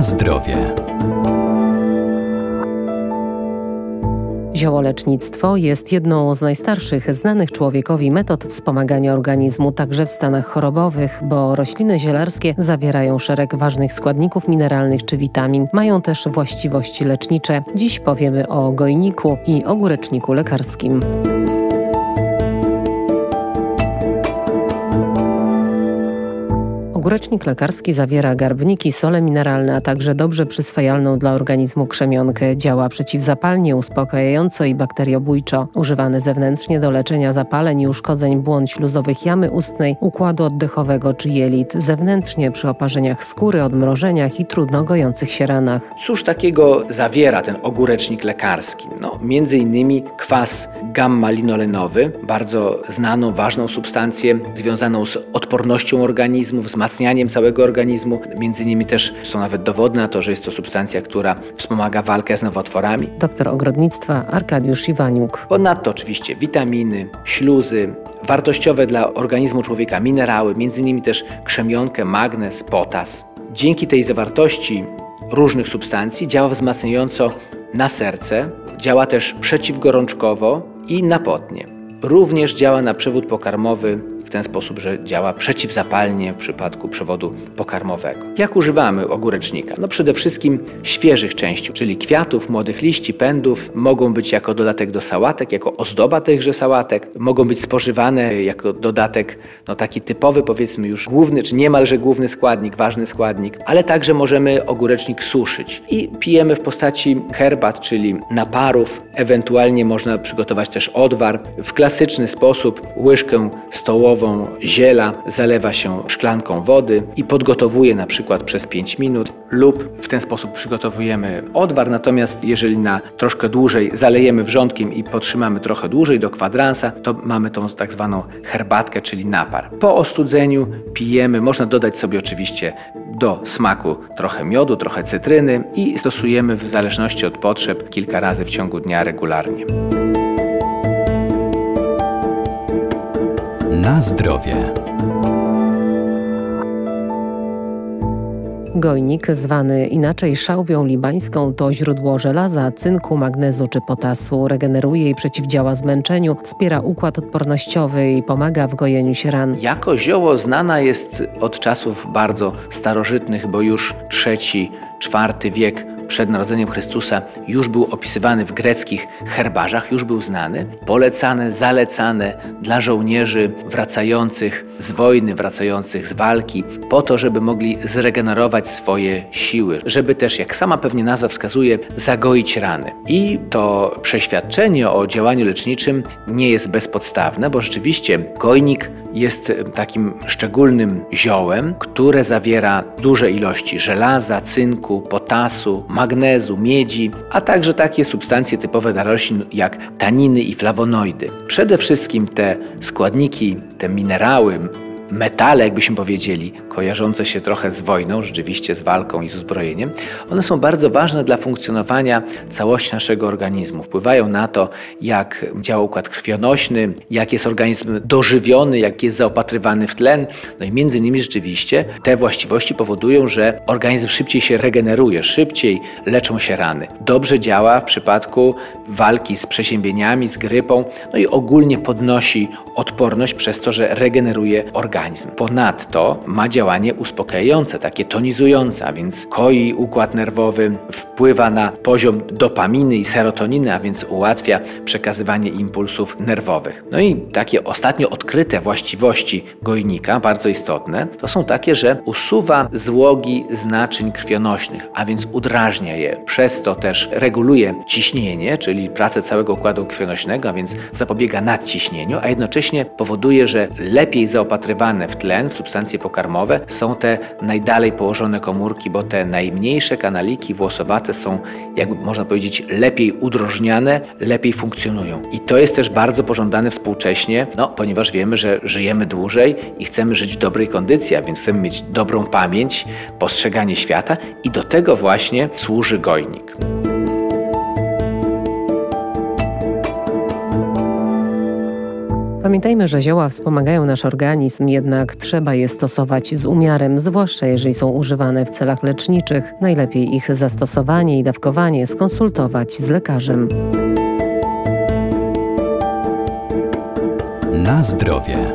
Zdrowie. Ziołolecznictwo jest jedną z najstarszych znanych człowiekowi metod wspomagania organizmu także w stanach chorobowych, bo rośliny zielarskie zawierają szereg ważnych składników mineralnych czy witamin. Mają też właściwości lecznicze. Dziś powiemy o gojniku i ogóreczniku lekarskim. Ogórecznik lekarski zawiera garbniki, sole mineralne, a także dobrze przyswajalną dla organizmu krzemionkę. Działa przeciwzapalnie, uspokajająco i bakteriobójczo. Używany zewnętrznie do leczenia zapaleń i uszkodzeń błąd śluzowych jamy ustnej, układu oddechowego czy jelit. Zewnętrznie przy oparzeniach skóry, odmrożeniach i trudno gojących się ranach. Cóż takiego zawiera ten ogórecznik lekarski? No, między innymi kwas gamma-linolenowy, bardzo znaną, ważną substancję związaną z odpornością organizmu, wzmacnianiem wzmacnianiem całego organizmu. Między innymi też są nawet dowody na to, że jest to substancja, która wspomaga walkę z nowotworami. Doktor ogrodnictwa Arkadiusz Iwaniuk. Ponadto oczywiście witaminy, śluzy, wartościowe dla organizmu człowieka minerały, między innymi też krzemionkę, magnez, potas. Dzięki tej zawartości różnych substancji działa wzmacniająco na serce, działa też przeciwgorączkowo i napotnie. Również działa na przewód pokarmowy w ten sposób, że działa przeciwzapalnie w przypadku przewodu pokarmowego. Jak używamy ogórecznika? No przede wszystkim świeżych części, czyli kwiatów, młodych liści, pędów. Mogą być jako dodatek do sałatek, jako ozdoba tychże sałatek. Mogą być spożywane jako dodatek, no taki typowy powiedzmy już główny, czy niemalże główny składnik, ważny składnik. Ale także możemy ogórecznik suszyć i pijemy w postaci herbat, czyli naparów. Ewentualnie można przygotować też odwar w klasyczny sposób, łyżkę stołową ziela zalewa się szklanką wody i podgotowuje na przykład przez 5 minut lub w ten sposób przygotowujemy odwar, natomiast jeżeli na troszkę dłużej zalejemy wrzątkiem i potrzymamy trochę dłużej do kwadransa, to mamy tą tak zwaną herbatkę, czyli napar. Po ostudzeniu pijemy, można dodać sobie oczywiście do smaku trochę miodu, trochę cytryny i stosujemy w zależności od potrzeb kilka razy w ciągu dnia regularnie. Na zdrowie. Gojnik, zwany inaczej szałwią libańską, to źródło żelaza, cynku, magnezu czy potasu. Regeneruje i przeciwdziała zmęczeniu, wspiera układ odpornościowy i pomaga w gojeniu się ran. Jako zioło znana jest od czasów bardzo starożytnych, bo już trzeci, czwarty wiek przed narodzeniem Chrystusa już był opisywany w greckich herbarzach, już był znany, polecane, zalecane dla żołnierzy wracających z wojny, wracających z walki, po to, żeby mogli zregenerować swoje siły, żeby też, jak sama pewnie nazwa wskazuje, zagoić rany. I to przeświadczenie o działaniu leczniczym nie jest bezpodstawne, bo rzeczywiście gojnik jest takim szczególnym ziołem, które zawiera duże ilości żelaza, cynku, potasu, magnezu, miedzi, a także takie substancje typowe dla roślin jak taniny i flawonoidy. Przede wszystkim te składniki, te minerały, metale, jakbyśmy powiedzieli, kojarzące się trochę z wojną, rzeczywiście z walką i z uzbrojeniem, one są bardzo ważne dla funkcjonowania całości naszego organizmu. Wpływają na to, jak działa układ krwionośny, jak jest organizm dożywiony, jak jest zaopatrywany w tlen. No i między innymi rzeczywiście te właściwości powodują, że organizm szybciej się regeneruje, szybciej leczą się rany. Dobrze działa w przypadku walki z przeziębieniami, z grypą, no i ogólnie podnosi odporność przez to, że regeneruje organizm. Ponadto ma działanie uspokajające, takie tonizujące, a więc koi układ nerwowy, wpływa na poziom dopaminy i serotoniny, a więc ułatwia przekazywanie impulsów nerwowych. No i takie ostatnio odkryte właściwości gojnika, bardzo istotne, to są takie, że usuwa złogi naczyń krwionośnych, a więc udrażnia je. Przez to też reguluje ciśnienie, czyli pracę całego układu krwionośnego, a więc zapobiega nadciśnieniu, a jednocześnie powoduje, że lepiej zaopatrywane w tlen, w substancje pokarmowe są te najdalej położone komórki, bo te najmniejsze kanaliki włosowate są, jakby można powiedzieć, lepiej udrożniane, lepiej funkcjonują. I to jest też bardzo pożądane współcześnie, no, ponieważ wiemy, że żyjemy dłużej i chcemy żyć w dobrej kondycji, a więc chcemy mieć dobrą pamięć, postrzeganie świata i do tego właśnie służy gojnik. Pamiętajmy, że zioła wspomagają nasz organizm, jednak trzeba je stosować z umiarem, zwłaszcza jeżeli są używane w celach leczniczych. Najlepiej ich zastosowanie i dawkowanie skonsultować z lekarzem. Na zdrowie.